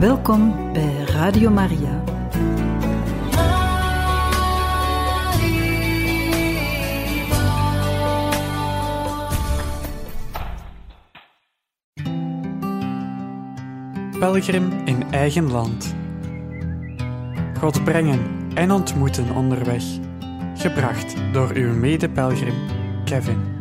Welkom bij Radio Maria. Pelgrim in eigen land. God brengen en ontmoeten onderweg. Gebracht door uw mede-pelgrim Kevin.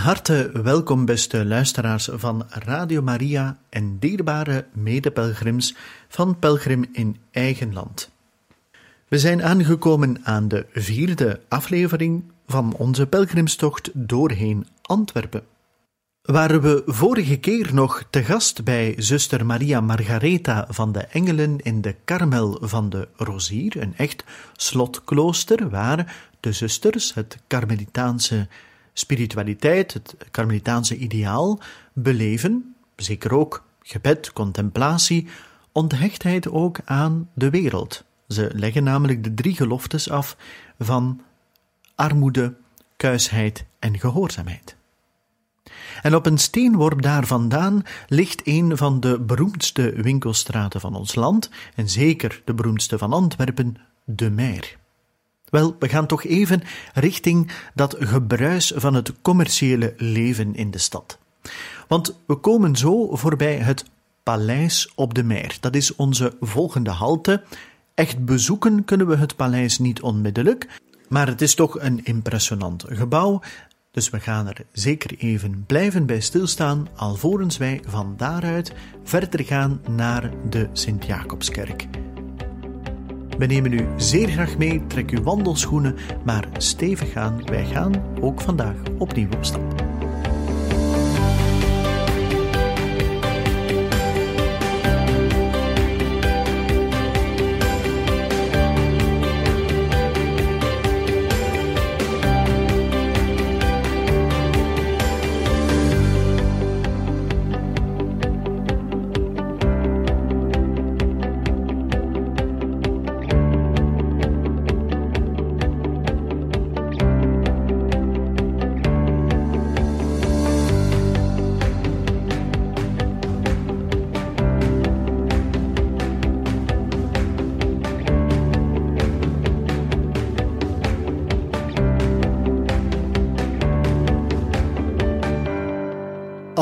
Harte welkom, beste luisteraars van Radio Maria en dierbare medepelgrims van Pelgrim in Eigen Land. We zijn aangekomen aan de vierde aflevering van onze pelgrimstocht doorheen Antwerpen. Waren we vorige keer nog te gast bij zuster Maria Margaretha van de Engelen in de Karmel van de Rozier, een echt slotklooster waar de zusters het Karmelitaanse spiritualiteit, het Karmelitaanse ideaal, beleven, zeker ook gebed, contemplatie, onthechtheid ook aan de wereld. Ze leggen namelijk de drie geloftes af van armoede, kuisheid en gehoorzaamheid. En op een steenworp daar vandaan ligt een van de beroemdste winkelstraten van ons land, en zeker de beroemdste van Antwerpen, de Meer. Wel, we gaan toch even richting dat gebruis van het commerciële leven in de stad. Want we komen zo voorbij het Paleis op de Meer. Dat is onze volgende halte. Echt bezoeken kunnen we het paleis niet onmiddellijk, maar het is toch een impressionant gebouw. Dus we gaan er zeker even blijven bij stilstaan, alvorens wij van daaruit verder gaan naar de Sint-Jacobskerk. We nemen u zeer graag mee, trek uw wandelschoenen, maar stevig aan. Wij gaan ook vandaag opnieuw op stap.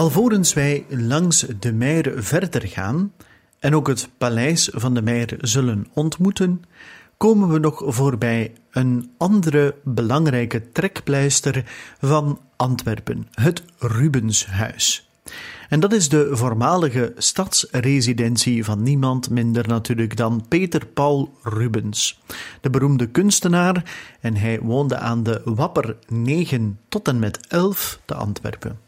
Alvorens wij langs de Meijer verder gaan en ook het paleis van de Meijer zullen ontmoeten, komen we nog voorbij een andere belangrijke trekpleister van Antwerpen, het Rubenshuis. En dat is de voormalige stadsresidentie van niemand minder natuurlijk dan Peter Paul Rubens, de beroemde kunstenaar, en hij woonde aan de Wapper 9 tot en met 11 te Antwerpen.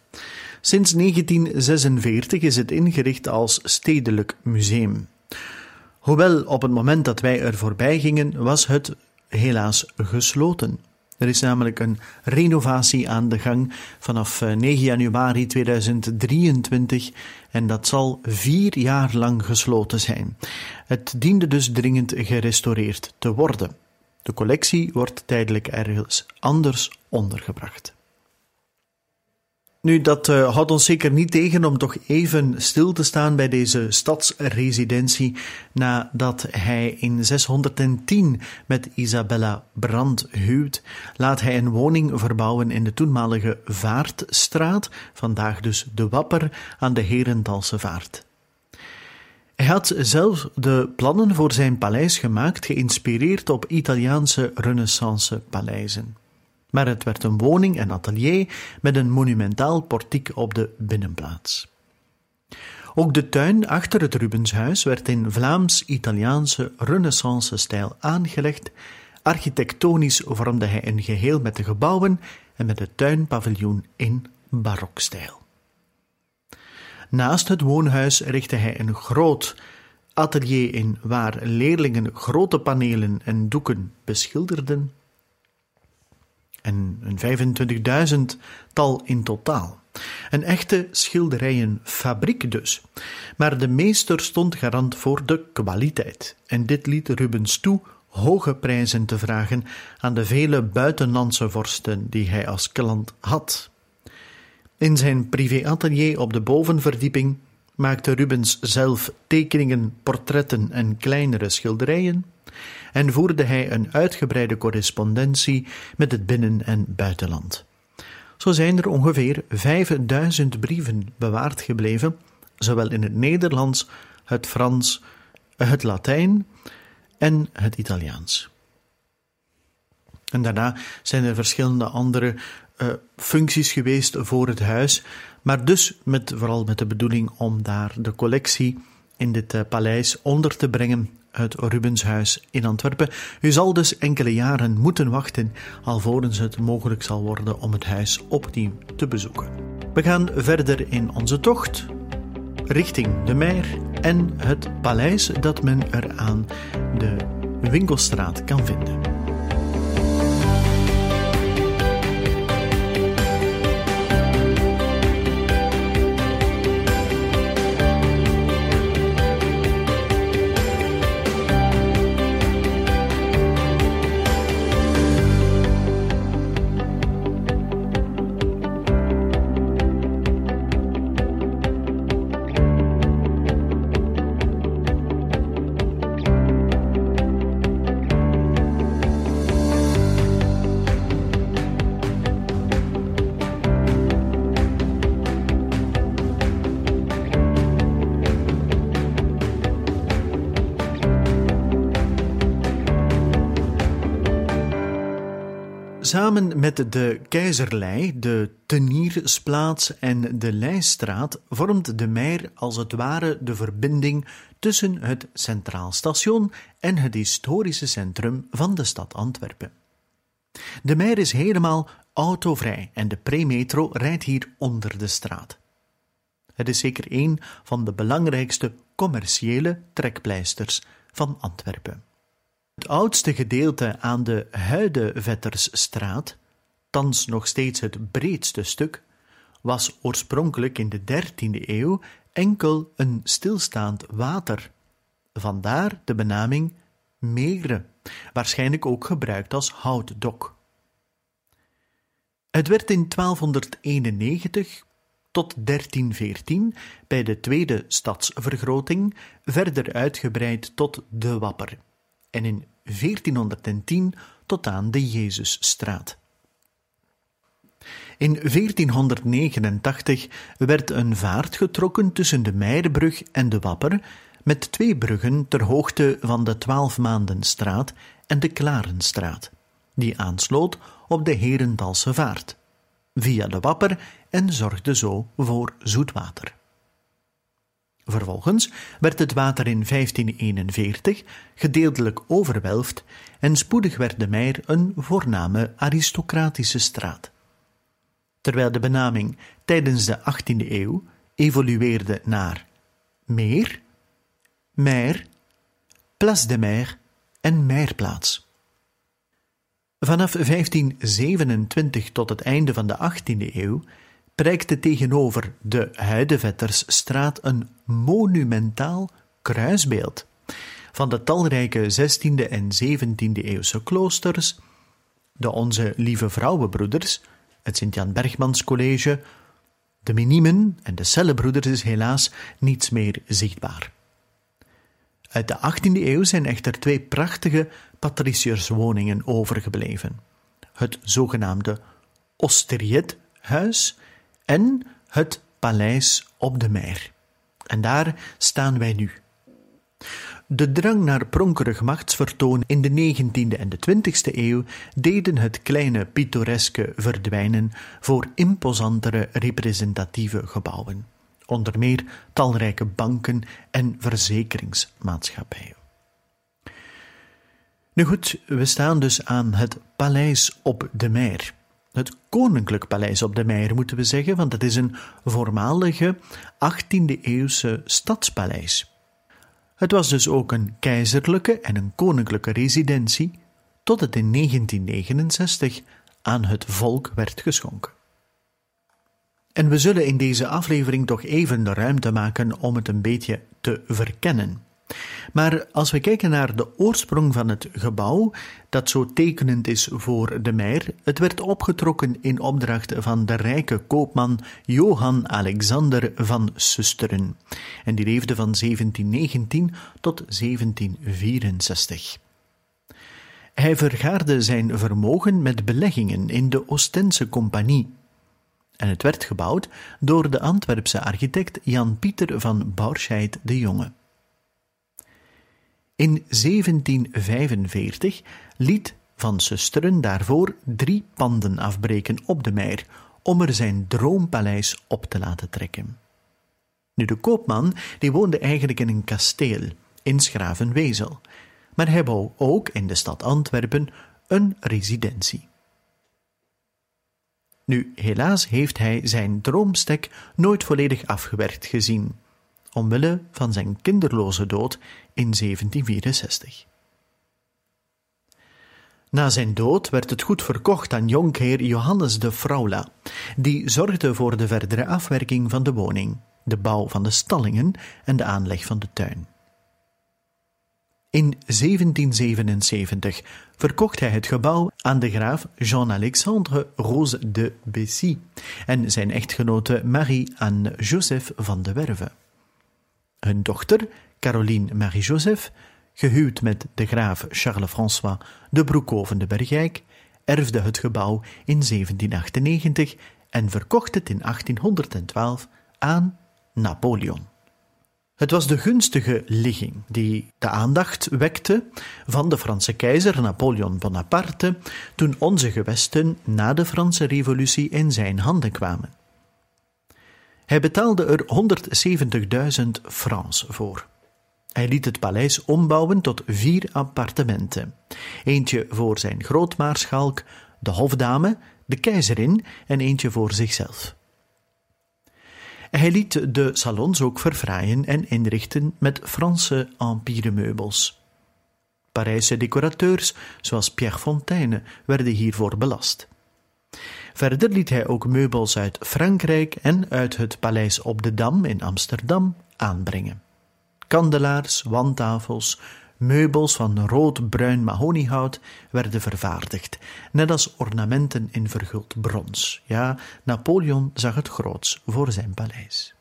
Sinds 1946 is het ingericht als stedelijk museum. Hoewel op het moment dat wij er voorbij gingen, was het helaas gesloten. Er is namelijk een renovatie aan de gang vanaf 9 eh, januari 2023 en dat zal vier jaar lang gesloten zijn. Het diende dus dringend gerestaureerd te worden. De collectie wordt tijdelijk ergens anders ondergebracht. Nu, dat uh, houdt ons zeker niet tegen om toch even stil te staan bij deze stadsresidentie nadat hij in 610 met Isabella Brand huwt, laat hij een woning verbouwen in de toenmalige Vaartstraat, vandaag dus de Wapper aan de Herendalse Vaart. Hij had zelf de plannen voor zijn paleis gemaakt, geïnspireerd op Italiaanse renaissance paleizen maar het werd een woning en atelier met een monumentaal portiek op de binnenplaats. Ook de tuin achter het Rubenshuis werd in Vlaams-Italiaanse renaissance-stijl aangelegd. Architectonisch vormde hij een geheel met de gebouwen en met het tuinpaviljoen in barokstijl. Naast het woonhuis richtte hij een groot atelier in waar leerlingen grote panelen en doeken beschilderden en een 25.000 tal in totaal. Een echte schilderijenfabriek dus. Maar de meester stond garant voor de kwaliteit. En dit liet Rubens toe hoge prijzen te vragen aan de vele buitenlandse vorsten die hij als klant had. In zijn privéatelier op de bovenverdieping maakte Rubens zelf tekeningen, portretten en kleinere schilderijen en voerde hij een uitgebreide correspondentie met het binnen- en buitenland. Zo zijn er ongeveer 5000 brieven bewaard gebleven, zowel in het Nederlands, het Frans, het Latijn en het Italiaans. En daarna zijn er verschillende andere uh, functies geweest voor het huis, maar dus met, vooral met de bedoeling om daar de collectie in dit uh, paleis onder te brengen, het Rubenshuis in Antwerpen. U zal dus enkele jaren moeten wachten alvorens het mogelijk zal worden om het huis opnieuw te bezoeken. We gaan verder in onze tocht richting de Meer en het paleis dat men er aan de Winkelstraat kan vinden. Samen met de Keizerlei, de Teniersplaats en de Leijstraat vormt de Meer als het ware de verbinding tussen het Centraal Station en het historische centrum van de stad Antwerpen. De Meer is helemaal autovrij en de premetro rijdt hier onder de straat. Het is zeker een van de belangrijkste commerciële trekpleisters van Antwerpen. Het oudste gedeelte aan de Huidevettersstraat, thans nog steeds het breedste stuk, was oorspronkelijk in de dertiende eeuw enkel een stilstaand water. Vandaar de benaming Megre, waarschijnlijk ook gebruikt als houtdok. Het werd in 1291 tot 1314 bij de tweede stadsvergroting verder uitgebreid tot de Wapper en in 1410 tot aan de Jezusstraat. In 1489 werd een vaart getrokken tussen de Meijerbrug en de Wapper, met twee bruggen ter hoogte van de Twaalfmaandenstraat en de Klarenstraat, die aansloot op de Herendalse vaart, via de Wapper en zorgde zo voor zoetwater. Vervolgens werd het water in 1541 gedeeltelijk overwelfd en spoedig werd de Meijer een voorname aristocratische straat. Terwijl de benaming tijdens de 18e eeuw evolueerde naar Meer, Meer, Place de Mer en Meierplaats. Vanaf 1527 tot het einde van de 18e eeuw prijkte tegenover de Huidevettersstraat een monumentaal kruisbeeld van de talrijke 16e en 17e eeuwse kloosters, de Onze Lieve Vrouwenbroeders, het Sint-Jan Bergmans College, de Minimen en de Cellebroeders is helaas niets meer zichtbaar. Uit de 18e eeuw zijn echter twee prachtige patriciërswoningen overgebleven. Het zogenaamde Osteriethuis en het paleis op de Meer. En daar staan wij nu. De drang naar pronkerig machtsvertoon in de 19e en de 20e eeuw deden het kleine pittoreske verdwijnen voor imposantere representatieve gebouwen, onder meer talrijke banken en verzekeringsmaatschappijen. Nu goed, we staan dus aan het paleis op de Meer. Het Koninklijk Paleis op de Meijer moeten we zeggen, want het is een voormalige 18e-eeuwse stadspaleis. Het was dus ook een keizerlijke en een koninklijke residentie, tot het in 1969 aan het volk werd geschonken. En we zullen in deze aflevering toch even de ruimte maken om het een beetje te verkennen. Maar als we kijken naar de oorsprong van het gebouw, dat zo tekenend is voor de Meijer, het werd opgetrokken in opdracht van de rijke koopman Johan Alexander van Susteren. En die leefde van 1719 tot 1764. Hij vergaarde zijn vermogen met beleggingen in de Oostense Compagnie. En het werd gebouwd door de Antwerpse architect Jan Pieter van Bourscheid de Jonge. In 1745 liet Van Susteren daarvoor drie panden afbreken op de Meijer om er zijn droompaleis op te laten trekken. Nu, de koopman die woonde eigenlijk in een kasteel in Schravenwezel, maar hij wou ook in de stad Antwerpen een residentie. Nu, helaas heeft hij zijn droomstek nooit volledig afgewerkt gezien, omwille van zijn kinderloze dood in 1764. Na zijn dood werd het goed verkocht aan jonkheer Johannes de Fraula, die zorgde voor de verdere afwerking van de woning, de bouw van de stallingen en de aanleg van de tuin. In 1777 verkocht hij het gebouw aan de graaf Jean-Alexandre Rose de Bessy en zijn echtgenote Marie-Anne Joseph van de Werve. Hun dochter, Caroline Marie-Joseph, gehuwd met de graaf Charles-François de Broekhoven de Bergijk, erfde het gebouw in 1798 en verkocht het in 1812 aan Napoleon. Het was de gunstige ligging die de aandacht wekte van de Franse keizer Napoleon Bonaparte toen onze gewesten na de Franse Revolutie in zijn handen kwamen. Hij betaalde er 170.000 francs voor. Hij liet het paleis ombouwen tot vier appartementen: eentje voor zijn grootmaarschalk, de hofdame, de keizerin en eentje voor zichzelf. Hij liet de salons ook verfraaien en inrichten met Franse empire-meubels. Parijse decorateurs, zoals Pierre Fontaine, werden hiervoor belast. Verder liet hij ook meubels uit Frankrijk en uit het paleis op de Dam in Amsterdam aanbrengen. Kandelaars, wandtafels, meubels van rood-bruin mahoniehout werden vervaardigd, net als ornamenten in verguld brons. Ja, Napoleon zag het groots voor zijn paleis.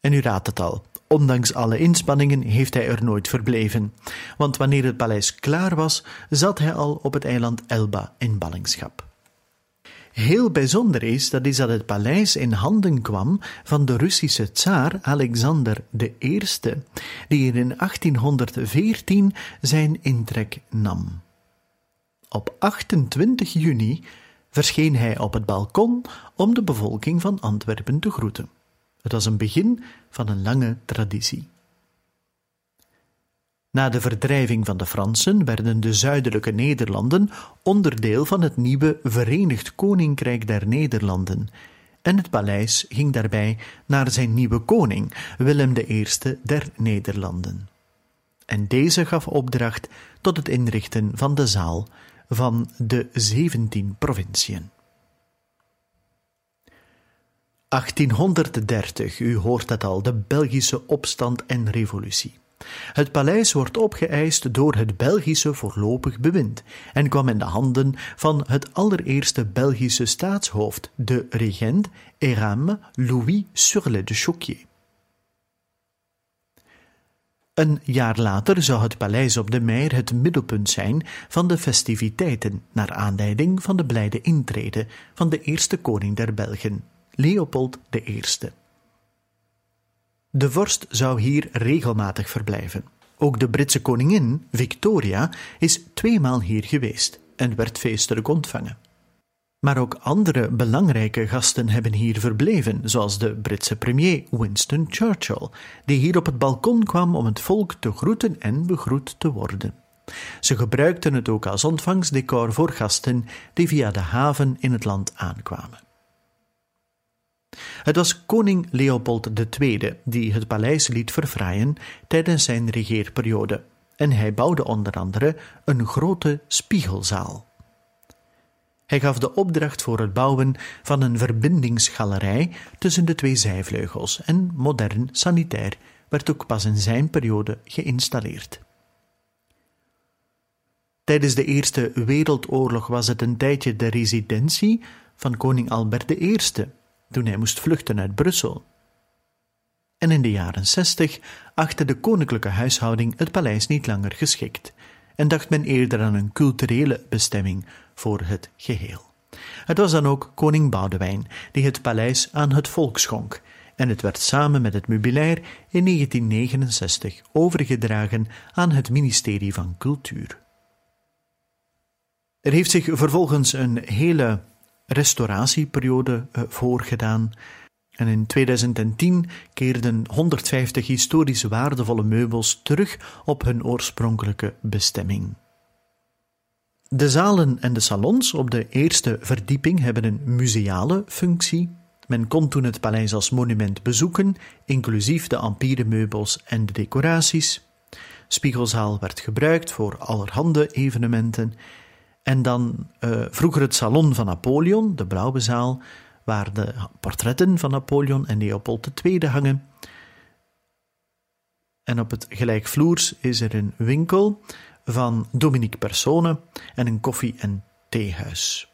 En u raadt het al, ondanks alle inspanningen heeft hij er nooit verbleven, want wanneer het paleis klaar was, zat hij al op het eiland Elba in ballingschap. Heel bijzonder is, dat is dat het paleis in handen kwam van de Russische tsaar Alexander I, die in 1814 zijn intrek nam. Op 28 juni verscheen hij op het balkon om de bevolking van Antwerpen te groeten. Het was een begin van een lange traditie. Na de verdrijving van de Fransen werden de zuidelijke Nederlanden onderdeel van het nieuwe Verenigd Koninkrijk der Nederlanden, en het paleis ging daarbij naar zijn nieuwe koning, Willem I der Nederlanden. En deze gaf opdracht tot het inrichten van de zaal van de zeventien provinciën. 1830, u hoort het al, de Belgische opstand en revolutie. Het paleis wordt opgeëist door het Belgische voorlopig bewind en kwam in de handen van het allereerste Belgische staatshoofd, de regent Erame Louis Surlet de Choquier. Een jaar later zou het paleis op de Meijer het middelpunt zijn van de festiviteiten, naar aanleiding van de blijde intrede van de eerste koning der Belgen, Leopold I. De vorst zou hier regelmatig verblijven. Ook de Britse koningin, Victoria, is tweemaal hier geweest en werd feestelijk ontvangen. Maar ook andere belangrijke gasten hebben hier verbleven, zoals de Britse premier Winston Churchill, die hier op het balkon kwam om het volk te groeten en begroet te worden. Ze gebruikten het ook als ontvangstdecor voor gasten die via de haven in het land aankwamen. Het was koning Leopold II die het paleis liet verfraaien tijdens zijn regeerperiode, en hij bouwde onder andere een grote spiegelzaal. Hij gaf de opdracht voor het bouwen van een verbindingsgalerij tussen de twee zijvleugels en modern sanitair werd ook pas in zijn periode geïnstalleerd. Tijdens de Eerste Wereldoorlog was het een tijdje de residentie van koning Albert I, toen hij moest vluchten uit Brussel. En in de jaren zestig achtte de koninklijke huishouding het paleis niet langer geschikt en dacht men eerder aan een culturele bestemming voor het geheel. Het was dan ook koning Boudewijn die het paleis aan het volk schonk en het werd samen met het meubilair in 1969 overgedragen aan het ministerie van Cultuur. Er heeft zich vervolgens een hele restauratieperiode uh, voorgedaan. En in 2010 keerden 150 historisch waardevolle meubels terug op hun oorspronkelijke bestemming. De zalen en de salons op de eerste verdieping hebben een museale functie. Men kon toen het paleis als monument bezoeken, inclusief de empire-meubels en de decoraties. Spiegelzaal werd gebruikt voor allerhande evenementen en dan uh, vroeger het salon van Napoleon, de Blauwe Zaal, waar de portretten van Napoleon en Leopold II hangen. En op het gelijkvloers is er een winkel van Dominique Persone en een koffie- en theehuis.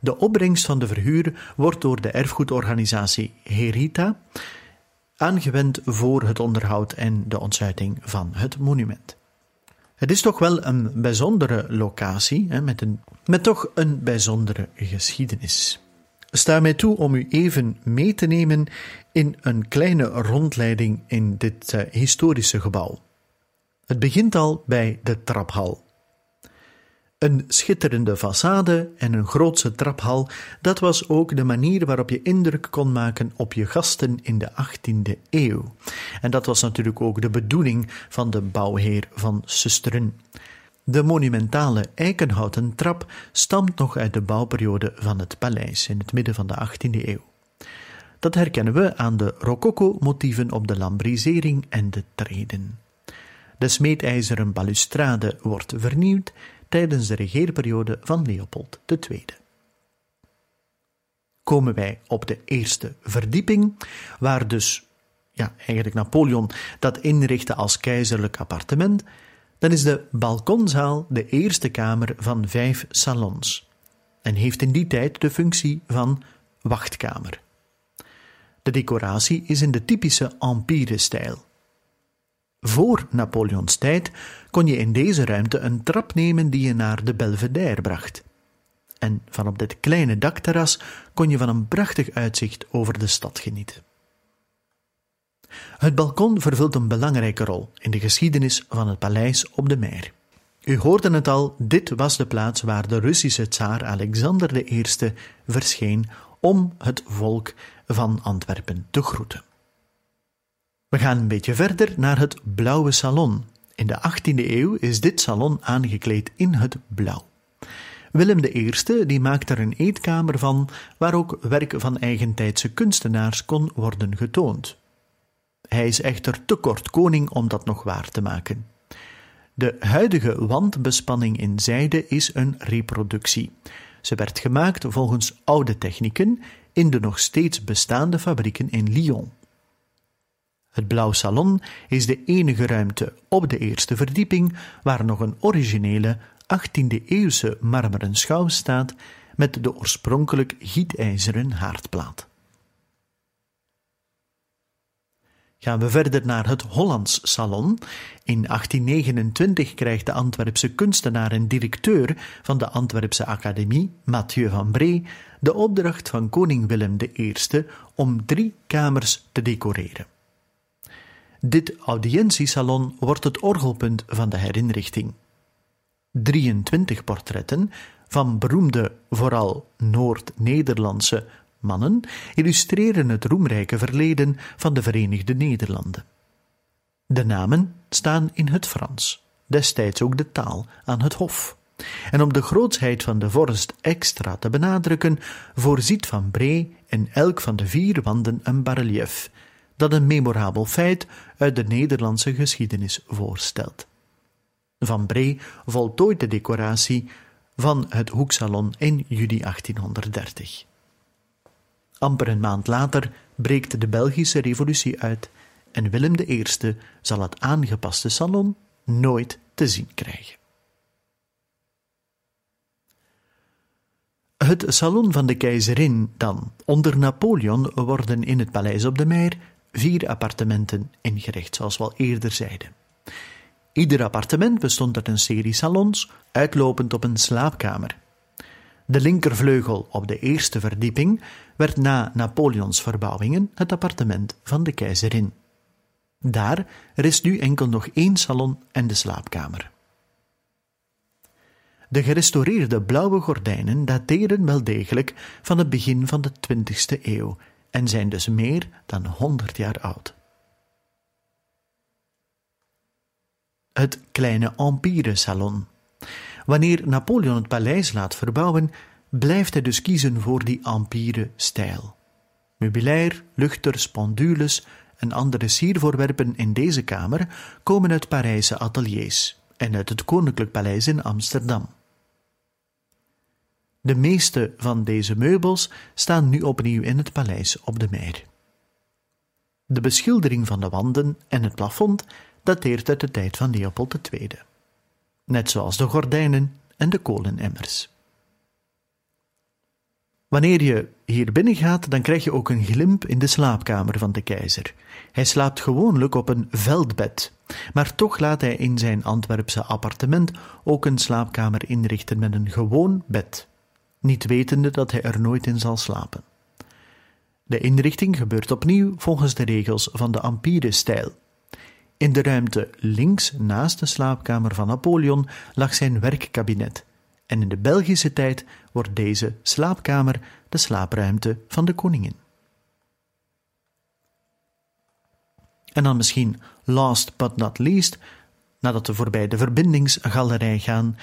De opbrengst van de verhuur wordt door de erfgoedorganisatie Herita aangewend voor het onderhoud en de ontsluiting van het monument. Het is toch wel een bijzondere locatie, hè, met, een, met toch een bijzondere geschiedenis. Sta mij toe om u even mee te nemen in een kleine rondleiding in dit uh, historische gebouw. Het begint al bij de traphal. Een schitterende façade en een grootse traphal, dat was ook de manier waarop je indruk kon maken op je gasten in de 18e eeuw. En dat was natuurlijk ook de bedoeling van de bouwheer van Susteren. De monumentale eikenhouten trap stamt nog uit de bouwperiode van het paleis in het midden van de 18e eeuw. Dat herkennen we aan de rococo-motieven op de lambrisering en de treden. De smeedijzeren balustrade wordt vernieuwd tijdens de regeerperiode van Leopold II. Komen wij op de eerste verdieping, waar dus ja, eigenlijk Napoleon dat inrichtte als keizerlijk appartement, dan is de balkonzaal de eerste kamer van vijf salons en heeft in die tijd de functie van wachtkamer. De decoratie is in de typische empire-stijl. Voor Napoleons tijd kon je in deze ruimte een trap nemen die je naar de Belvedere bracht. En van op dit kleine dakterras kon je van een prachtig uitzicht over de stad genieten. Het balkon vervult een belangrijke rol in de geschiedenis van het paleis op de Meer. U hoorde het al, dit was de plaats waar de Russische tsaar Alexander I verscheen om het volk van Antwerpen te groeten. We gaan een beetje verder naar het Blauwe Salon. In de 18e eeuw is dit salon aangekleed in het blauw. Willem I die maakte er een eetkamer van, waar ook werk van eigentijdse kunstenaars kon worden getoond. Hij is echter te kort koning om dat nog waar te maken. De huidige wandbespanning in zijde is een reproductie. Ze werd gemaakt volgens oude technieken in de nog steeds bestaande fabrieken in Lyon. Het Blauw Salon is de enige ruimte op de eerste verdieping waar nog een originele 18e-eeuwse marmeren schouw staat met de oorspronkelijk gietijzeren haardplaat. Gaan we verder naar het Hollands Salon. In 1829 krijgt de Antwerpse kunstenaar en directeur van de Antwerpse Academie, Mathieu van Bree, de opdracht van koning Willem I om drie kamers te decoreren. Dit audiëntiesalon wordt het orgelpunt van de herinrichting. 23 portretten van beroemde, vooral Noord-Nederlandse mannen illustreren het roemrijke verleden van de Verenigde Nederlanden. De namen staan in het Frans, destijds ook de taal aan het Hof. En om de grootsheid van de vorst extra te benadrukken, voorziet Van Bree in elk van de vier wanden een barrelief, dat een memorabel feit uit de Nederlandse geschiedenis voorstelt. Van Bree voltooit de decoratie van het Hoeksalon in juli 1830. Amper een maand later breekt de Belgische Revolutie uit en Willem I zal het aangepaste salon nooit te zien krijgen. Het salon van de keizerin dan. Onder Napoleon worden in het paleis op de Meer vier appartementen ingericht, zoals we al eerder zeiden. Ieder appartement bestond uit een serie salons, uitlopend op een slaapkamer. De linkervleugel op de eerste verdieping werd na Napoleons verbouwingen het appartement van de keizerin. Daar is nu enkel nog één salon en de slaapkamer. De gerestaureerde blauwe gordijnen dateren wel degelijk van het begin van de 20e eeuw en zijn dus meer dan 100 jaar oud. Het kleine Empire Salon. Wanneer Napoleon het paleis laat verbouwen, blijft hij dus kiezen voor die Empire-stijl. Meubilair, luchters, pendules en andere siervoorwerpen in deze kamer komen uit Parijse ateliers en uit het Koninklijk Paleis in Amsterdam. De meeste van deze meubels staan nu opnieuw in het paleis op de Meer. De beschildering van de wanden en het plafond dateert uit de tijd van Leopold II, net zoals de gordijnen en de kolenemmers. Wanneer je hier binnen gaat, dan krijg je ook een glimp in de slaapkamer van de keizer. Hij slaapt gewoonlijk op een veldbed, maar toch laat hij in zijn Antwerpse appartement ook een slaapkamer inrichten met een gewoon bed niet wetende dat hij er nooit in zal slapen. De inrichting gebeurt opnieuw volgens de regels van de Empire-stijl. In de ruimte links naast de slaapkamer van Napoleon lag zijn werkkabinet, en in de Belgische tijd wordt deze slaapkamer de slaapruimte van de koningin. En dan misschien last but not least, nadat we voorbij de verbindingsgalerij gaan,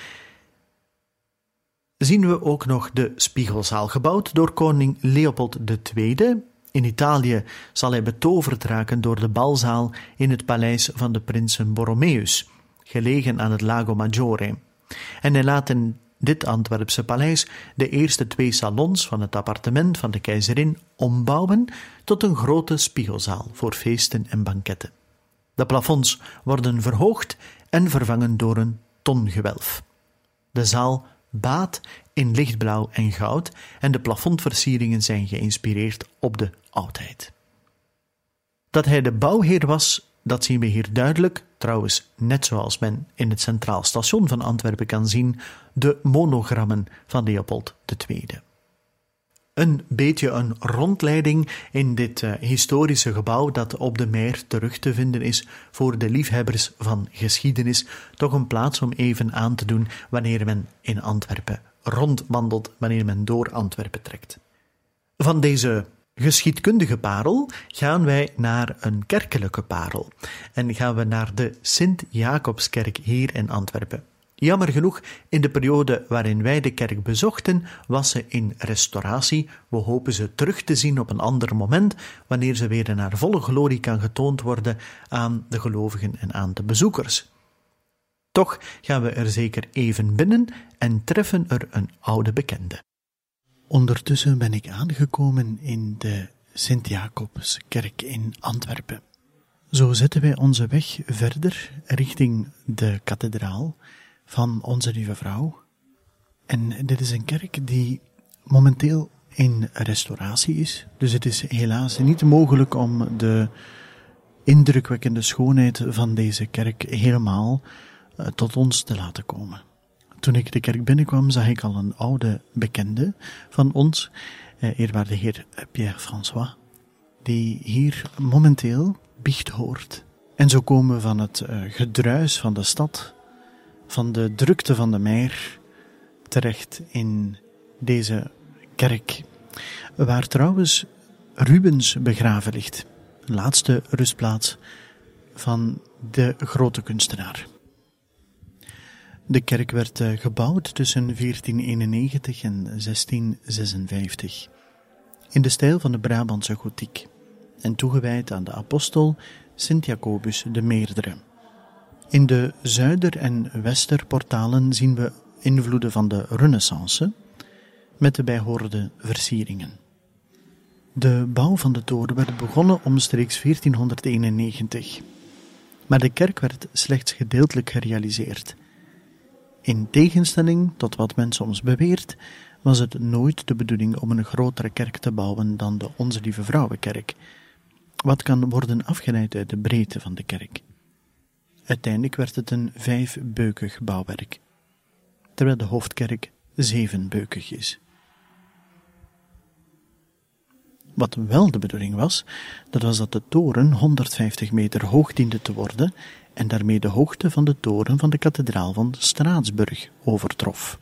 zien we ook nog de Spiegelzaal, gebouwd door koning Leopold II. In Italië zal hij betoverd raken door de balzaal in het paleis van de prinsen Borromeus, gelegen aan het Lago Maggiore. En hij laat in dit Antwerpse paleis de eerste twee salons van het appartement van de keizerin ombouwen tot een grote spiegelzaal voor feesten en banketten. De plafonds worden verhoogd en vervangen door een tongewelf. De zaal baat in lichtblauw en goud en de plafondversieringen zijn geïnspireerd op de oudheid. Dat hij de bouwheer was, dat zien we hier duidelijk, trouwens net zoals men in het Centraal Station van Antwerpen kan zien, de monogrammen van Leopold II een beetje een rondleiding in dit uh, historische gebouw dat op de Meer terug te vinden is voor de liefhebbers van geschiedenis. Toch een plaats om even aan te doen wanneer men in Antwerpen rondwandelt, wanneer men door Antwerpen trekt. Van deze geschiedkundige parel gaan wij naar een kerkelijke parel en gaan we naar de Sint-Jacobskerk hier in Antwerpen. Jammer genoeg, in de periode waarin wij de kerk bezochten, was ze in restauratie. We hopen ze terug te zien op een ander moment, wanneer ze weer in haar volle glorie kan getoond worden aan de gelovigen en aan de bezoekers. Toch gaan we er zeker even binnen en treffen er een oude bekende. Ondertussen ben ik aangekomen in de Sint-Jacobskerk in Antwerpen. Zo zetten wij onze weg verder richting de kathedraal van Onze Lieve Vrouw. En dit is een kerk die momenteel in restauratie is. Dus het is helaas niet mogelijk om de indrukwekkende schoonheid van deze kerk helemaal eh, tot ons te laten komen. Toen ik de kerk binnenkwam, zag ik al een oude bekende van ons, eh, eerwaarde heer Pierre François, die hier momenteel biecht hoort. En zo komen we van het uh, gedruis van de stad van de drukte van de meer terecht in deze kerk, waar trouwens Rubens begraven ligt, laatste rustplaats van de grote kunstenaar. De kerk werd eh, gebouwd tussen 1491 en 1656 in de stijl van de Brabantse gotiek en toegewijd aan de apostel Sint Jacobus de Meerdere. In de zuider- en westerportalen zien we invloeden van de Renaissance, met de bijhorende versieringen. De bouw van de toren werd begonnen omstreeks 1491, maar de kerk werd slechts gedeeltelijk gerealiseerd. In tegenstelling tot wat men soms beweert, was het nooit de bedoeling om een grotere kerk te bouwen dan de Onze Lieve Vrouwenkerk, wat kan worden afgeleid uit de breedte van de kerk. Uiteindelijk werd het een vijfbeukig bouwwerk, terwijl de hoofdkerk zevenbeukig is. Wat wel de bedoeling was, dat was dat de toren 150 meter hoog diende te worden en daarmee de hoogte van de toren van de kathedraal van Straatsburg overtrof.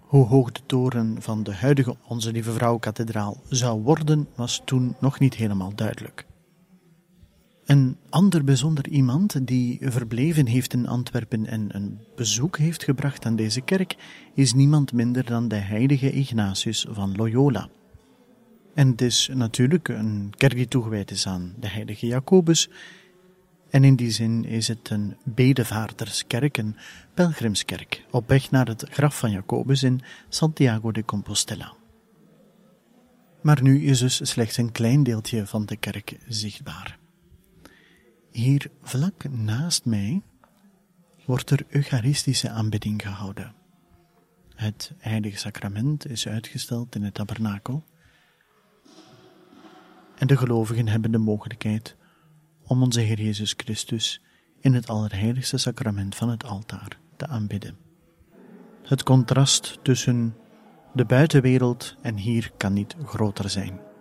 Hoe hoog de toren van de huidige Onze Lieve Vrouw kathedraal zou worden, was toen nog niet helemaal duidelijk. Een ander bijzonder iemand die verbleven heeft in Antwerpen en een bezoek heeft gebracht aan deze kerk, is niemand minder dan de heilige Ignatius van Loyola. En het is natuurlijk een kerk die toegewijd is aan de heilige Jacobus, en in die zin is het een bedevaarderskerk, een pelgrimskerk, op weg naar het graf van Jacobus in Santiago de Compostela. Maar nu is dus slechts een klein deeltje van de kerk zichtbaar. Hier vlak naast mij wordt er eucharistische aanbidding gehouden. Het heilige sacrament is uitgesteld in het tabernakel. En de gelovigen hebben de mogelijkheid om onze Heer Jezus Christus in het allerheiligste sacrament van het altaar te aanbidden. Het contrast tussen de buitenwereld en hier kan niet groter zijn.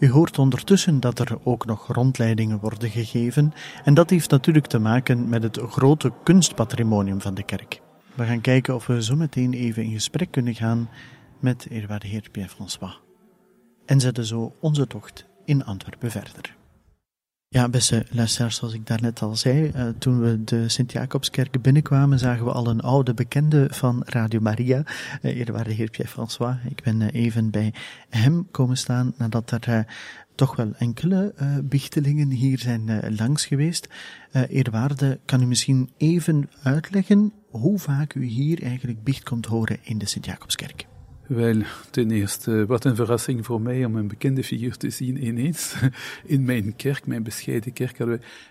U hoort ondertussen dat er ook nog rondleidingen worden gegeven, en dat heeft natuurlijk te maken met het grote kunstpatrimonium van de kerk. We gaan kijken of we zo meteen even in gesprek kunnen gaan met eerwaarde heer Pierre-François. En zetten zo onze tocht in Antwerpen verder. Ja, beste luisteraars, zoals ik daarnet al zei, uh, toen we de Sint-Jacobskerk binnenkwamen, zagen we al een oude bekende van Radio Maria, uh, eerwaarde heer Pierre-François. Ik ben uh, even bij hem komen staan nadat er toch wel enkele bichtelingen hier zijn langs geweest. eerwaarde, kan u misschien even uitleggen hoe vaak u hier eigenlijk bicht komt horen in de Sint-Jacobskerk? Wel, ten eerste, wat een verrassing voor mij om een bekende figuur te zien ineens. In mijn kerk, mijn bescheiden kerk.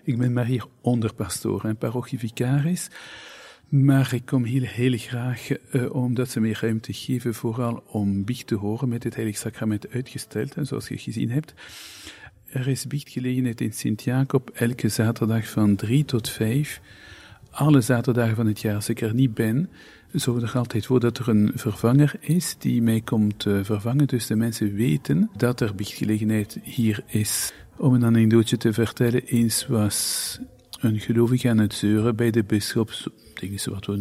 Ik ben maar hier onderpastoor en parochievicaris. Maar ik kom hier heel graag uh, omdat ze meer ruimte geven, vooral om biecht te horen met het Heilig Sacrament uitgesteld, en zoals je gezien hebt. Er is biechtgelegenheid in Sint-Jacob elke zaterdag van drie tot vijf. Alle zaterdagen van het jaar, als ik er niet ben, zorg er altijd voor dat er een vervanger is die mij komt uh, vervangen. Dus de mensen weten dat er biechtgelegenheid hier is. Om een anekdootje te vertellen, eens was een gelovige aan het zeuren bij de bisschop. Dingen wat we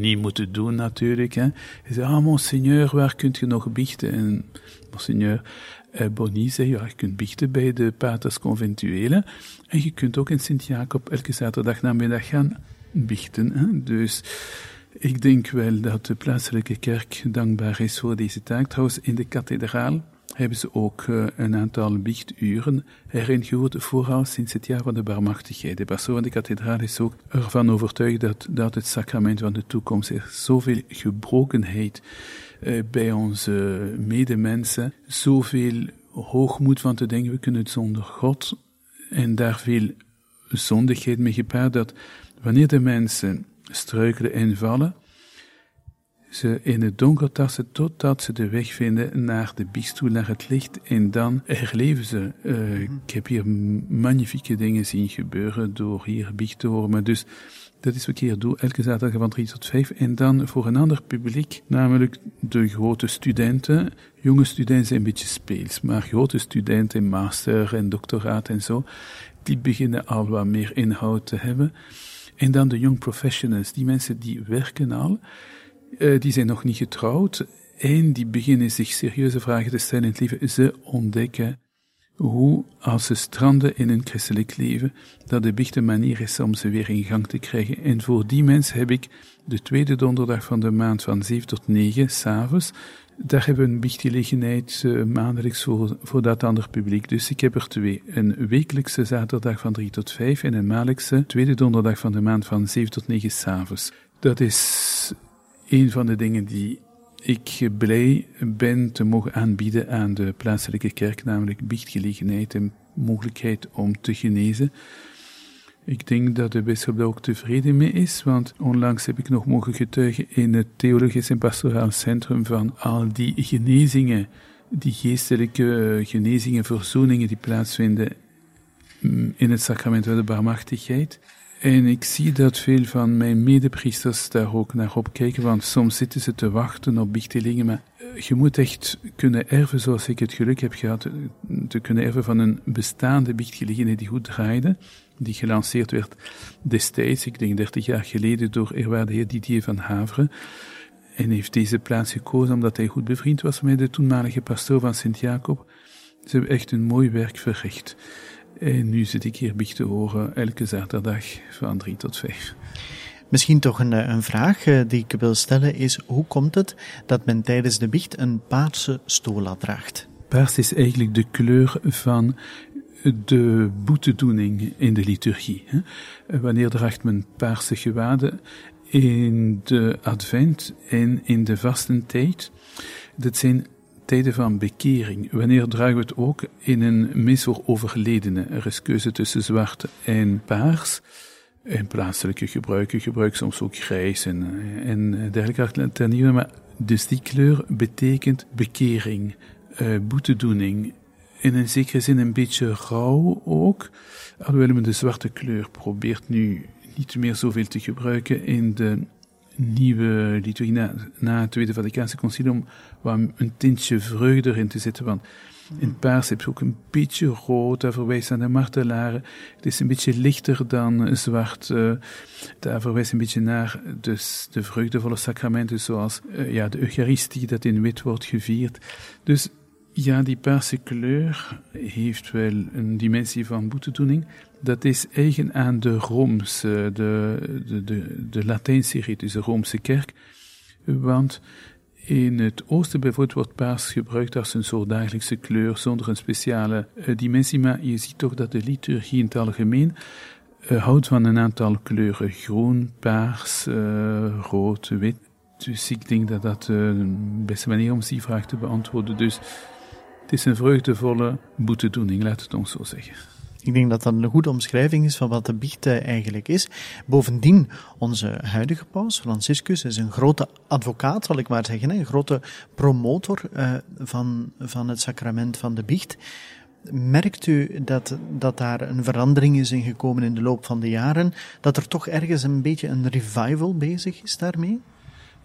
niet moeten doen natuurlijk. Hè. Hij zei, ah monseigneur, waar kunt je nog biechten? En monseigneur eh, Bonny zei, ja, je kunt biechten bij de paters conventuelen. En je kunt ook in Sint-Jacob elke zaterdag namiddag gaan biechten. Hè. Dus ik denk wel dat de plaatselijke kerk dankbaar is voor deze taak. Trouwens, in de kathedraal hebben ze ook uh, een aantal biechturen erin gehoord, vooral sinds het jaar van de barmachtigheid. De pastoor van de kathedraal is ook ervan overtuigd dat, dat het sacrament van de toekomst er zoveel gebrokenheid uh, bij onze medemensen, zoveel hoogmoed van te denken, we kunnen het zonder God, en daar veel zondigheid mee gepaard, dat wanneer de mensen struikelen en vallen, ze in het donker tasten totdat ze de weg vinden naar de biechtstoel, naar het licht, en dan herleven ze. Uh, ik heb hier magnifieke dingen zien gebeuren door hier biecht te horen, maar dus dat is wat ik hier doe, elke zaterdag van 3 tot 5. En dan voor een ander publiek, namelijk de grote studenten. Jonge studenten zijn een beetje speels, maar grote studenten, master en doctoraat en zo, die beginnen al wat meer inhoud te hebben. En dan de young professionals, die mensen die werken al, uh, die zijn nog niet getrouwd en die beginnen zich serieuze vragen te stellen in het leven. Ze ontdekken hoe, als ze stranden in een christelijk leven, dat de biechte manier is om ze weer in gang te krijgen. En voor die mensen heb ik de tweede donderdag van de maand van 7 tot 9, s'avonds, daar hebben we een bichtgelegenheid uh, maandelijks voor, voor dat ander publiek. Dus ik heb er twee. Een wekelijkse zaterdag van 3 tot 5 en een maandelijkse tweede donderdag van de maand van 7 tot 9 s'avonds. Dat is een van de dingen die ik blij ben te mogen aanbieden aan de plaatselijke kerk, namelijk biechtgelegenheid en mogelijkheid om te genezen. Ik denk dat de bisschop daar ook tevreden mee is, want onlangs heb ik nog mogen getuigen in het Theologisch en Pastoraal Centrum van al die genezingen, die geestelijke genezingen, verzoeningen die plaatsvinden mm, in het sacrament van de barmachtigheid. En ik zie dat veel van mijn medepriesters daar ook naar opkijken, want soms zitten ze te wachten op bichtelingen, maar eh, je moet echt kunnen erven zoals ik het geluk heb gehad, eh, te kunnen erven van een bestaande bichtgelegenheid die goed draaide, die gelanceerd werd destijds, ik denk 30 jaar geleden, door eerwaarde heer Didier van Havre. En heeft deze plaats gekozen omdat hij goed bevriend was met de toenmalige pastoor van Sint-Jacob. Ze hebben echt een mooi werk verricht. En nu zit ik hier biecht te horen elke zaterdag van drie tot vijf. Misschien toch een, een vraag eh, die ik wil stellen is, hoe komt het dat men tijdens de biecht een paarse stola draagt? Paars is eigenlijk de kleur van de boetedoening in de liturgie. Wanneer draagt men paarse gewaden in de advent en in de vastentijd? Dat zijn tijden van bekering. Wanneer dragen we het ook in een mis voor overledenen? Er is keuze tussen zwart en paars. En plaatselijke gebruiken gebruiken soms ook grijs en, en dergelijke Maar dus die kleur betekent bekering, uh, boetedoening. In een zekere zin een beetje rauw ook. Alhoewel men de zwarte kleur probeert nu niet meer zoveel te gebruiken in de nieuwe liturgie na, na het Tweede Vaticaanse Concilie om wat een tintje vreugde erin te zetten. Want in paars heb je ook een beetje rood, dat verwijst aan de martelaren. Het is een beetje lichter dan zwart. Uh, daar verwijst een beetje naar dus de vreugdevolle sacramenten, zoals uh, ja, de Eucharistie, dat in wit wordt gevierd. Dus ja, die paarse kleur heeft wel een dimensie van boetedoening. Dat is eigen aan de Roomse, de, de, de, de Latijnse rite, dus de Roomse kerk. Want in het oosten bijvoorbeeld wordt paars gebruikt als een soort dagelijkse kleur, zonder een speciale uh, dimensie. Maar je ziet toch dat de liturgie in het algemeen uh, houdt van een aantal kleuren. Groen, paars, uh, rood, wit. Dus ik denk dat dat de beste manier om die vraag te beantwoorden. Dus het is een vreugdevolle boetedoening, laat het ons zo zeggen. Ik denk dat dat een goede omschrijving is van wat de biecht eigenlijk is. Bovendien, onze huidige paus, Franciscus, is een grote advocaat, zal ik maar zeggen, een grote promotor uh, van, van het sacrament van de biecht. Merkt u dat, dat daar een verandering is in gekomen in de loop van de jaren? Dat er toch ergens een beetje een revival bezig is daarmee?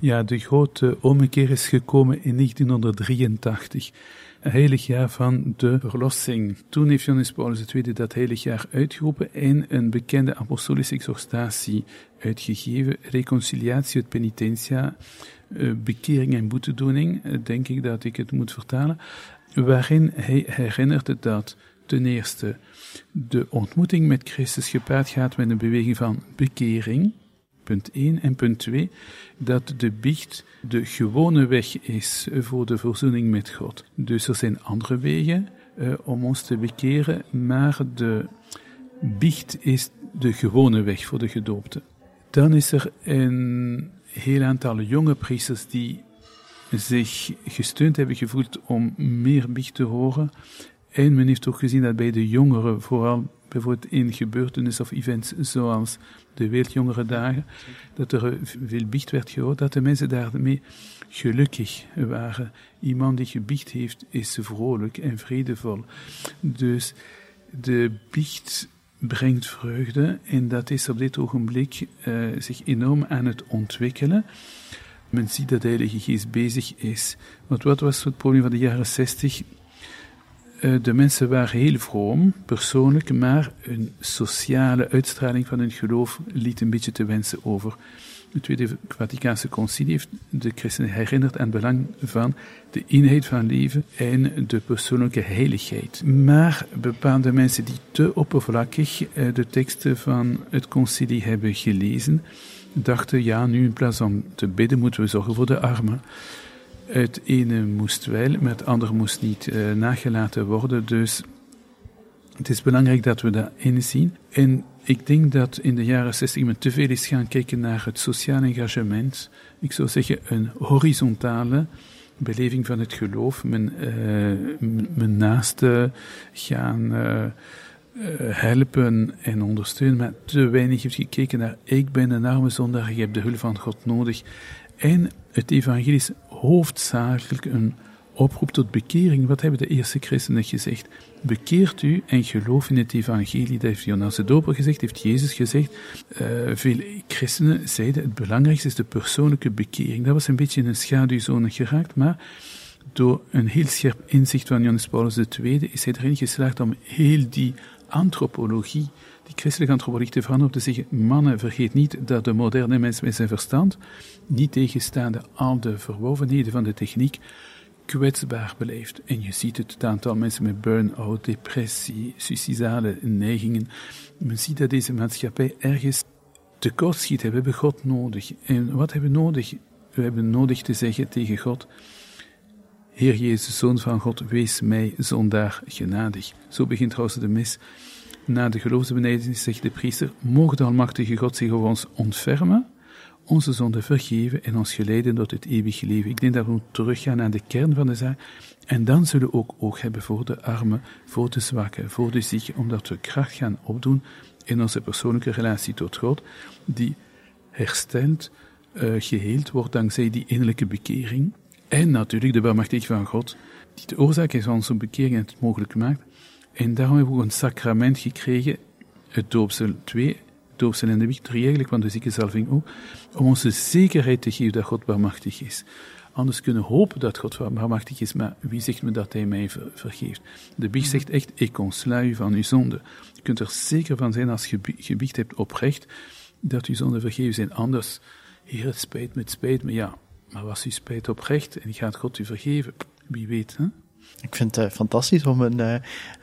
Ja, de grote ommekeer is gekomen in 1983 heilig jaar van de verlossing. Toen heeft Johannes Paulus II dat heilig jaar uitgeroepen en een bekende apostolische exhortatie uitgegeven, reconciliatie uit penitentia, eh, bekering en boetedoening, eh, denk ik dat ik het moet vertalen, waarin hij herinnerde dat ten eerste de ontmoeting met Christus gepaard gaat met een beweging van bekering, punt 1. En punt 2, dat de biecht de gewone weg is voor de verzoening met God. Dus er zijn andere wegen uh, om ons te bekeren, maar de biecht is de gewone weg voor de gedoopte. Dan is er een heel aantal jonge priesters die zich gesteund hebben gevoeld om meer biecht te horen. En men heeft ook gezien dat bij de jongeren, vooral bijvoorbeeld in gebeurtenissen of events zoals de Wereldjongere Dagen, dat er veel biecht werd gehoord, dat de mensen daarmee gelukkig waren. Iemand die gebiecht heeft, is vrolijk en vredevol. Dus de biecht brengt vreugde en dat is op dit ogenblik uh, zich enorm aan het ontwikkelen. Men ziet dat de Heilige Geest bezig is. Want wat was het probleem van de jaren 60? Eh, de mensen waren heel vroom, persoonlijk, maar een sociale uitstraling van hun geloof liet een beetje te wensen over. Het Tweede Vaticaanse Concilie heeft de christenen herinnerd aan het belang van de eenheid van leven en de persoonlijke heiligheid. Maar bepaalde mensen die te oppervlakkig eh, de teksten van het concilie hebben gelezen, dachten, ja, nu in plaats van te bidden moeten we zorgen voor de armen. Het ene moest wel, maar het andere moest niet uh, nagelaten worden. Dus het is belangrijk dat we dat inzien. En Ik denk dat in de jaren 60 men te veel is gaan kijken naar het sociaal engagement. Ik zou zeggen een horizontale beleving van het geloof. Men, uh, men naasten gaan uh, helpen en ondersteunen, maar te weinig heeft gekeken naar ik ben een arme zondaar, ik heb de hulp van God nodig. En het evangelie is hoofdzakelijk een oproep tot bekering. Wat hebben de eerste christenen gezegd? Bekeert u en geloof in het evangelie. Dat heeft Jonas de Doper gezegd, heeft Jezus gezegd. Uh, veel christenen zeiden het belangrijkste is de persoonlijke bekering. Dat was een beetje in een schaduwzone geraakt, maar door een heel scherp inzicht van Johannes Paulus II is hij erin geslaagd om heel die antropologie, die christelijke antropologie om te zeggen, mannen, vergeet niet dat de moderne mens met zijn verstand, niet tegenstaande al de verwovenheden van de techniek, kwetsbaar beleeft. En je ziet het, aantal mensen met burn-out, depressie, suicidale neigingen. Men ziet dat deze maatschappij ergens tekort schiet. We hebben God nodig. En wat hebben we nodig? We hebben nodig te zeggen tegen God, Heer Jezus, Zoon van God, wees mij zondaar genadig. Zo begint trouwens de mis. Na de geloofsbenijdenis zegt de priester, mogen de Almachtige God zich over ons ontfermen onze zonde vergeven en ons geleiden tot het eeuwige leven. Ik denk dat we teruggaan naar de kern van de zaak. En dan zullen we ook oog hebben voor de armen, voor de zwakken, voor de zieken, omdat we kracht gaan opdoen in onze persoonlijke relatie tot God, die hersteld, uh, geheeld wordt dankzij die innerlijke bekering. En natuurlijk de barmhartigheid van God, die de oorzaak is van onze bekering en het mogelijk maakt. En daarom hebben we een sacrament gekregen, het doopsel 2, doopsel en de victorie eigenlijk van de ziekenzalving ook, om ons de zekerheid te geven dat God barmachtig is. Anders kunnen hopen dat God barmachtig is, maar wie zegt me dat hij mij vergeeft? De biecht zegt echt, ik ontsla u van uw zonde. Je kunt er zeker van zijn als je gebiecht hebt oprecht, dat uw zonden vergeven zijn. Anders, Heer, het spijt me, het spijt me, ja. Maar was uw spijt oprecht en gaat God u vergeven? Wie weet, hè? Ik vind het uh, fantastisch om een, uh,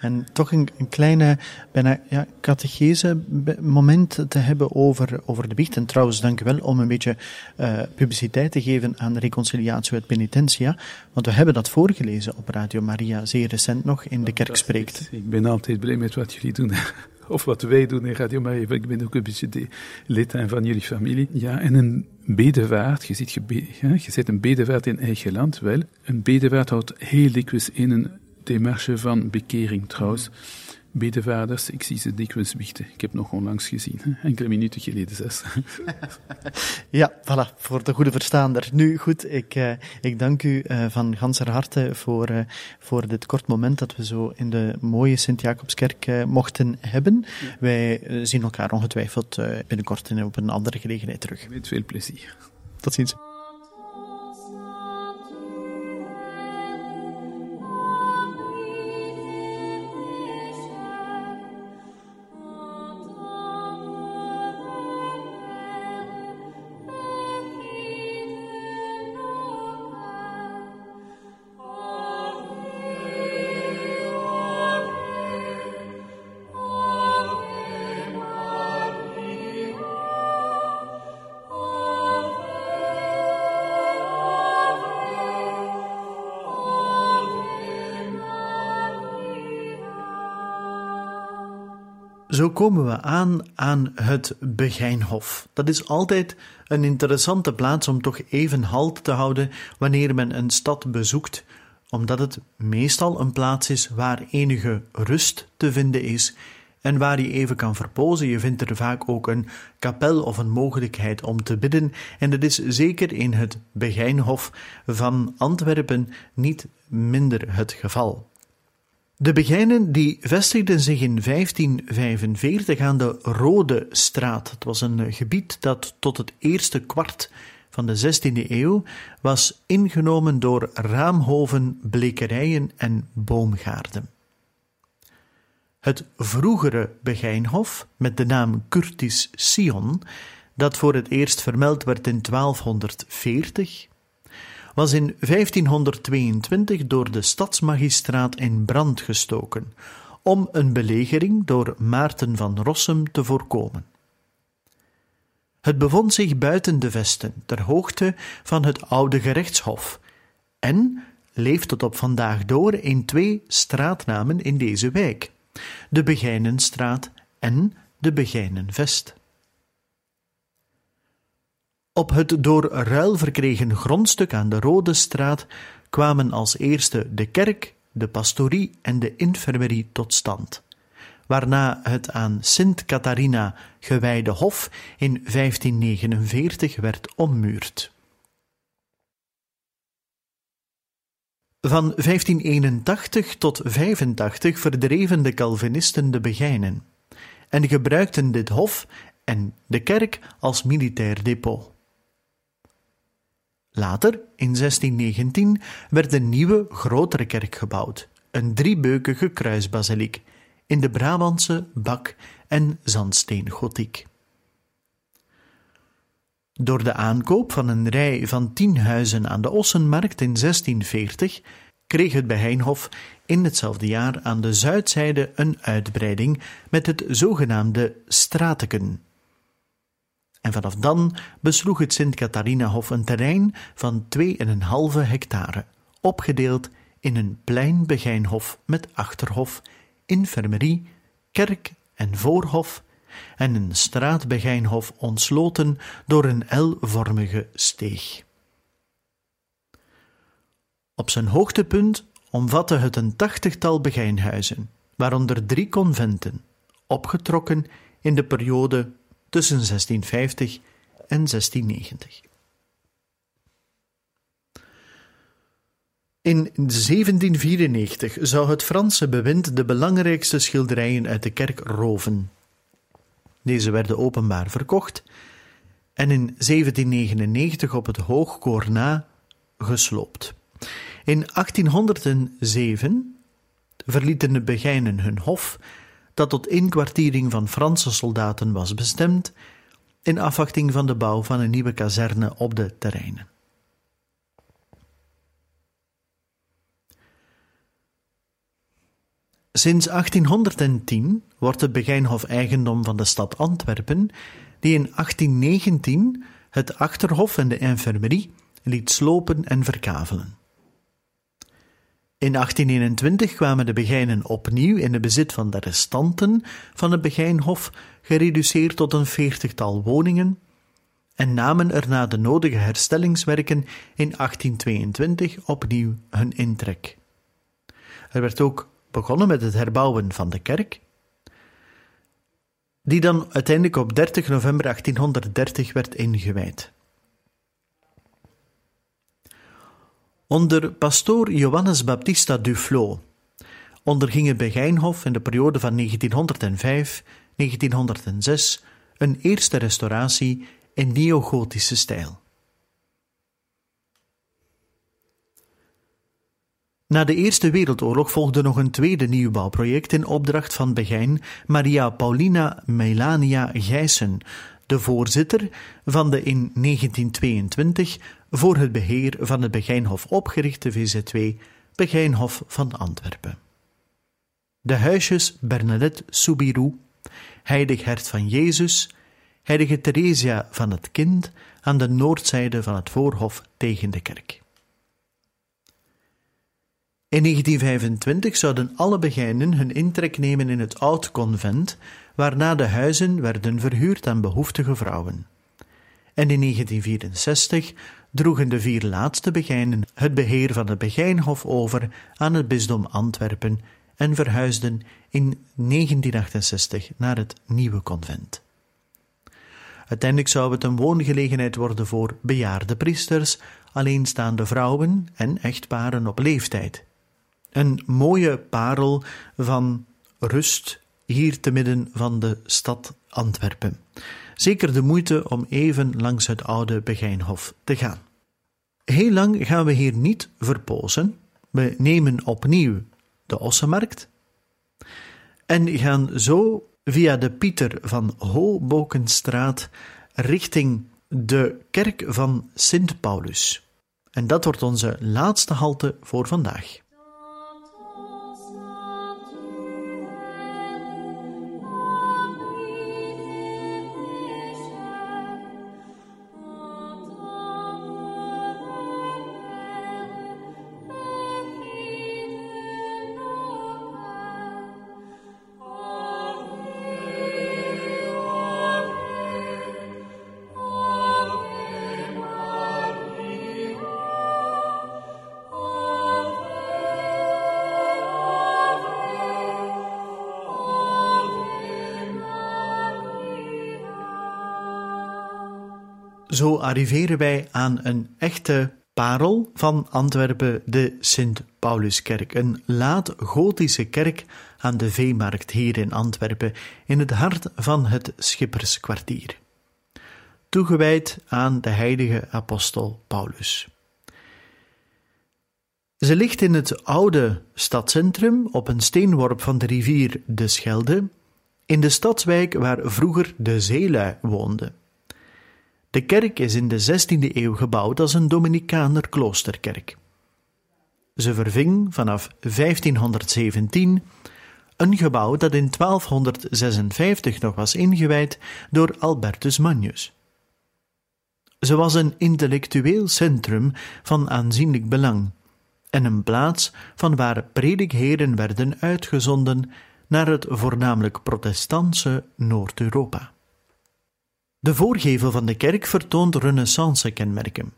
een toch een, een, kleine, bijna ja, catechese moment te hebben over, over de biecht. En trouwens, dank u wel om een beetje uh, publiciteit te geven aan Reconciliatio et Penitentia. Want we hebben dat voorgelezen op Radio Maria, zeer recent nog, in de kerk spreekt. Ik ben altijd blij met wat jullie doen. Of wat wij doen in Radio Maria. Ik ben ook een beetje de lid van jullie familie. Ja, en een bedevaart, je ziet, je, ja, je zet een bedevaart in eigen land, wel. Een bedevaart houdt heel dikwijls in een demarche van bekering trouwens bedevaarders, ik zie ze dikwijls wichten. Ik heb nog onlangs gezien, enkele minuten geleden zes. ja, voilà, voor de goede verstaander. Nu goed, ik, uh, ik dank u uh, van ganser harte voor, uh, voor dit kort moment dat we zo in de mooie Sint-Jacobskerk mochten hebben. Wij zien elkaar ongetwijfeld binnenkort op een andere gelegenheid terug. Met veel plezier. Tot ziens. Komen we aan aan het Begijnhof. Dat is altijd een interessante plaats om toch even halt te houden wanneer men een stad bezoekt, omdat het meestal een plaats is waar enige rust te vinden is en waar je even kan verpozen. Je vindt er vaak ook een kapel of een mogelijkheid om te bidden, en dat is zeker in het Begijnhof van Antwerpen niet minder het geval. De Begijnen die vestigden zich in 1545 aan de Rode Straat. Het was een gebied dat tot het eerste kwart van de 16e eeuw was ingenomen door raamhoven, blekerijen en boomgaarden. Het vroegere Begijnhof, met de naam Curtis Sion, dat voor het eerst vermeld werd in 1240, was in 1522 door de stadsmagistraat in brand gestoken, om een belegering door Maarten van Rossum te voorkomen. Het bevond zich buiten de vesten, ter hoogte van het oude gerechtshof, en leeft tot op vandaag door in twee straatnamen in deze wijk: de Begijnenstraat en de Begijnenvest. Op het door ruil verkregen grondstuk aan de Rode Straat kwamen als eerste de kerk, de pastorie en de infirmerie tot stand, waarna het aan Sint Catharina gewijde hof in 1549 werd ommuurd. Van 1581 tot 85 verdreven de Calvinisten de Begijnen en gebruikten dit hof en de kerk als militair depot. Later, in 1619, werd een nieuwe, grotere kerk gebouwd, een driebeukige kruisbasiliek, in de Brabantse bak- en zandsteengotiek. Door de aankoop van een rij van tien huizen aan de Ossenmarkt in 1640 kreeg het Bijheinhof in hetzelfde jaar aan de zuidzijde een uitbreiding met het zogenaamde Strateken. En vanaf dan besloeg het Sint-Catharinahof een terrein van 2,5 hectare, opgedeeld in een plein Begijnhof met achterhof, infirmerie, kerk en voorhof en een straatbegijnhof ontsloten door een L-vormige steeg. Op zijn hoogtepunt omvatte het een tachtigtal begijnhuizen, waaronder drie conventen, opgetrokken in de periode tussen 1650 en 1690. In 1794 zou het Franse bewind de belangrijkste schilderijen uit de kerk roven. Deze werden openbaar verkocht en in 1799 op het Hoogkoor na gesloopt. In 1807 verlieten de Begijnen hun hof, dat tot inkwartiering van Franse soldaten was bestemd, in afwachting van de bouw van een nieuwe kazerne op de terreinen. Sinds 1810 wordt de Begijnhof eigendom van de stad Antwerpen, die in 1819 het achterhof en de infirmerie liet slopen en verkavelen. In 1821 kwamen de Begijnen opnieuw in het bezit van de restanten van het Begijnhof, gereduceerd tot een veertigtal woningen, en namen er na de nodige herstellingswerken in 1822 opnieuw hun intrek. Er werd ook begonnen met het herbouwen van de kerk, die dan uiteindelijk op 30 november 1830 werd ingewijd. Onder pastoor Johannes Baptista Duflo onderging het Begijnhof in de periode van 1905-1906 een eerste restauratie in neogotische stijl. Na de Eerste Wereldoorlog volgde nog een tweede nieuwbouwproject in opdracht van Begijn Maria Paulina Melania Gijssen, de voorzitter van de in 1922 voor het beheer van het Begijnhof opgerichte VZW Begijnhof van Antwerpen. De huisjes Bernadette Soubirou, Heilig Hert van Jezus, Heilige Theresia van het Kind aan de noordzijde van het voorhof tegen de kerk. In 1925 zouden alle begijnen hun intrek nemen in het oud convent, waarna de huizen werden verhuurd aan behoeftige vrouwen. En in 1964 droegen de vier laatste begijnen het beheer van het Begijnhof over aan het bisdom Antwerpen en verhuisden in 1968 naar het nieuwe convent. Uiteindelijk zou het een woongelegenheid worden voor bejaarde priesters, alleenstaande vrouwen en echtparen op leeftijd. Een mooie parel van rust hier te midden van de stad Antwerpen. Zeker de moeite om even langs het oude Begijnhof te gaan. Heel lang gaan we hier niet verpozen. We nemen opnieuw de Ossenmarkt en gaan zo via de Pieter van Hobokenstraat richting de kerk van Sint Paulus. En dat wordt onze laatste halte voor vandaag. Zo arriveren wij aan een echte parel van Antwerpen, de Sint-Pauluskerk, een laat-gotische kerk aan de Veemarkt hier in Antwerpen, in het hart van het Schipperskwartier. Toegewijd aan de heilige apostel Paulus. Ze ligt in het oude stadcentrum op een steenworp van de rivier de Schelde, in de stadswijk waar vroeger de zeelui woonden. De kerk is in de 16e eeuw gebouwd als een Dominicaner kloosterkerk. Ze verving vanaf 1517 een gebouw dat in 1256 nog was ingewijd door Albertus Magnus. Ze was een intellectueel centrum van aanzienlijk belang en een plaats van waar predikheren werden uitgezonden naar het voornamelijk protestantse Noord-Europa. De voorgevel van de kerk vertoont renaissance-kenmerken.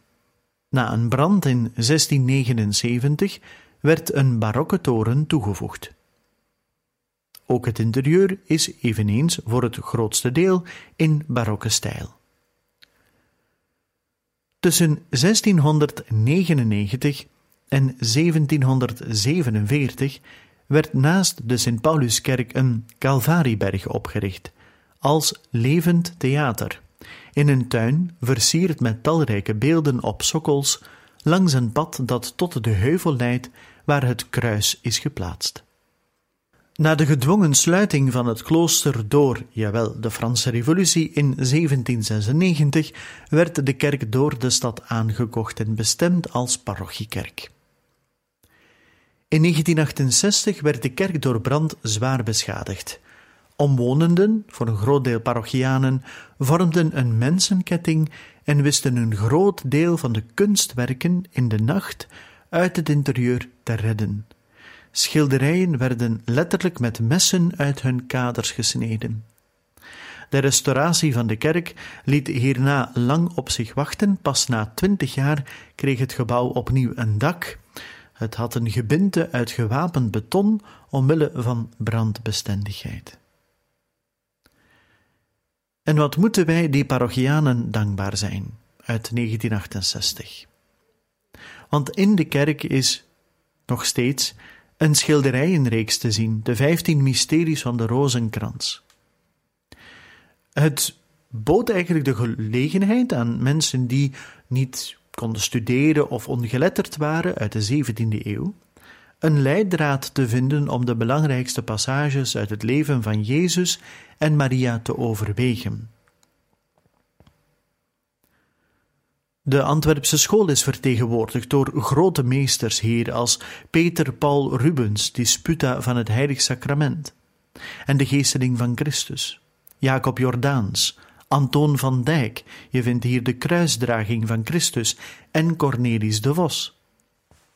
Na een brand in 1679 werd een barokke toren toegevoegd. Ook het interieur is eveneens voor het grootste deel in barokke stijl. Tussen 1699 en 1747 werd naast de Sint-Pauluskerk een Calvarieberg opgericht, als levend theater, in een tuin versierd met talrijke beelden op sokkels, langs een pad dat tot de heuvel leidt waar het kruis is geplaatst. Na de gedwongen sluiting van het klooster door, jawel, de Franse Revolutie in 1796 werd de kerk door de stad aangekocht en bestemd als parochiekerk. In 1968 werd de kerk door brand zwaar beschadigd. Omwonenden, voor een groot deel parochianen, vormden een mensenketting en wisten een groot deel van de kunstwerken in de nacht uit het interieur te redden. Schilderijen werden letterlijk met messen uit hun kaders gesneden. De restauratie van de kerk liet hierna lang op zich wachten. Pas na twintig jaar kreeg het gebouw opnieuw een dak. Het had een gebinte uit gewapend beton omwille van brandbestendigheid. En wat moeten wij die parochianen dankbaar zijn uit 1968? Want in de kerk is nog steeds een schilderijenreeks te zien, de vijftien mysteries van de rozenkrans. Het bood eigenlijk de gelegenheid aan mensen die niet konden studeren of ongeletterd waren uit de 17e eeuw, een leidraad te vinden om de belangrijkste passages uit het leven van Jezus en Maria te overwegen. De Antwerpse school is vertegenwoordigd door grote meesters hier als Peter Paul Rubens, disputa van het Heilig Sacrament, en de Geesteling van Christus, Jacob Jordaans, Antoon van Dijk, je vindt hier de kruisdraging van Christus, en Cornelis de Vos.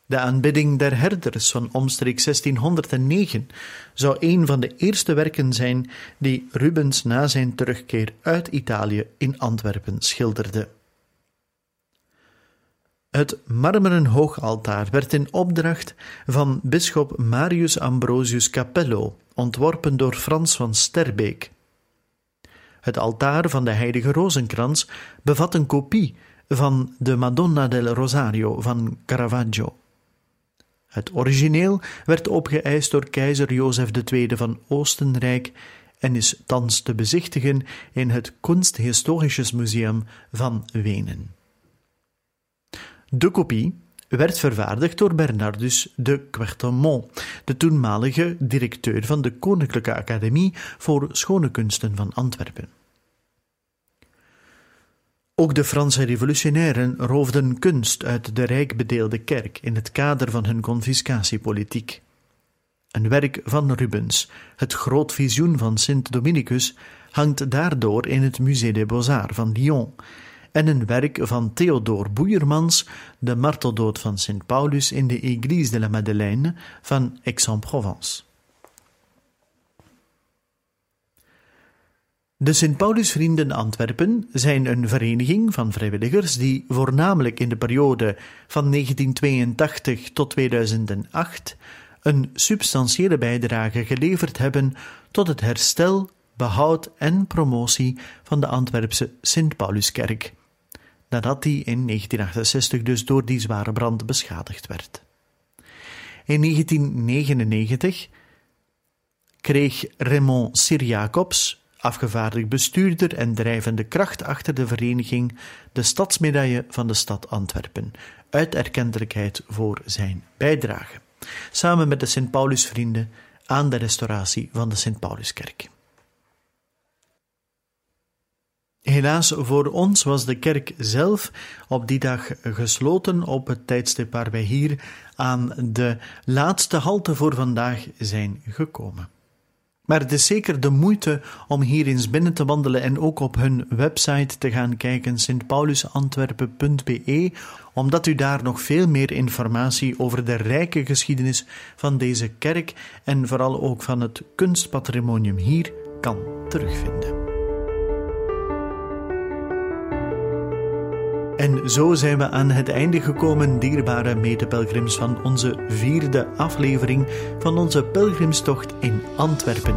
De aanbidding der herders van omstreeks 1609 zou een van de eerste werken zijn die Rubens na zijn terugkeer uit Italië in Antwerpen schilderde. Het marmeren hoogaltaar werd in opdracht van bisschop Marius Ambrosius Capello ontworpen door Frans van Sterbeek. Het altaar van de heilige rozenkrans bevat een kopie van de Madonna del Rosario van Caravaggio. Het origineel werd opgeëist door keizer Jozef II van Oostenrijk en is thans te bezichtigen in het Kunsthistorisches Museum van Wenen. De kopie werd vervaardigd door Bernardus de Quertemont, de toenmalige directeur van de Koninklijke Academie voor Schone Kunsten van Antwerpen. Ook de Franse revolutionairen roofden kunst uit de rijk bedeelde kerk in het kader van hun confiscatiepolitiek. Een werk van Rubens, het Groot Visioen van Sint Dominicus, hangt daardoor in het Musée des Beaux-Arts van Lyon en een werk van Theodore Boeiermans, de marteldood van Sint Paulus in de Église de la Madeleine van Aix-en-Provence. De Sint-Paulusvrienden Antwerpen zijn een vereniging van vrijwilligers die voornamelijk in de periode van 1982 tot 2008 een substantiële bijdrage geleverd hebben tot het herstel, behoud en promotie van de Antwerpse Sint-Pauluskerk nadat die in 1968 dus door die zware brand beschadigd werd. In 1999 kreeg Raymond Sir-Jacobs, afgevaardigd bestuurder en drijvende kracht achter de vereniging, de stadsmedaille van de stad Antwerpen, uit erkentelijkheid voor zijn bijdrage, samen met de Sint-Paulusvrienden aan de restauratie van de Sint-Pauluskerk. Helaas voor ons was de kerk zelf op die dag gesloten op het tijdstip waar wij hier aan de laatste halte voor vandaag zijn gekomen. Maar het is zeker de moeite om hier eens binnen te wandelen en ook op hun website te gaan kijken, sintpaulusantwerpen.be, omdat u daar nog veel meer informatie over de rijke geschiedenis van deze kerk en vooral ook van het kunstpatrimonium hier kan terugvinden. En zo zijn we aan het einde gekomen, dierbare medepelgrims, van onze vierde aflevering van onze pelgrimstocht in Antwerpen.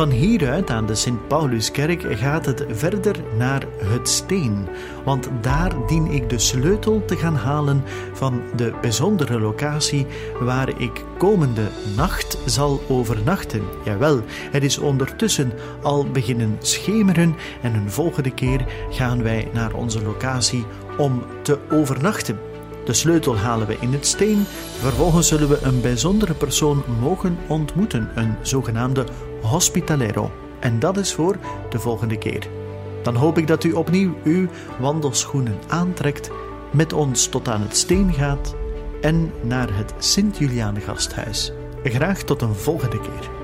Van hieruit aan de Sint-Pauluskerk gaat het verder naar het Steen, want daar dien ik de sleutel te gaan halen van de bijzondere locatie waar ik komende nacht zal overnachten. Jawel, het is ondertussen al beginnen schemeren en een volgende keer gaan wij naar onze locatie om te overnachten. De sleutel halen we in het steen. Vervolgens zullen we een bijzondere persoon mogen ontmoeten, een zogenaamde hospitalero. En dat is voor de volgende keer. Dan hoop ik dat u opnieuw uw wandelschoenen aantrekt, met ons tot aan het steen gaat en naar het Sint-Juliane gasthuis. Graag tot een volgende keer.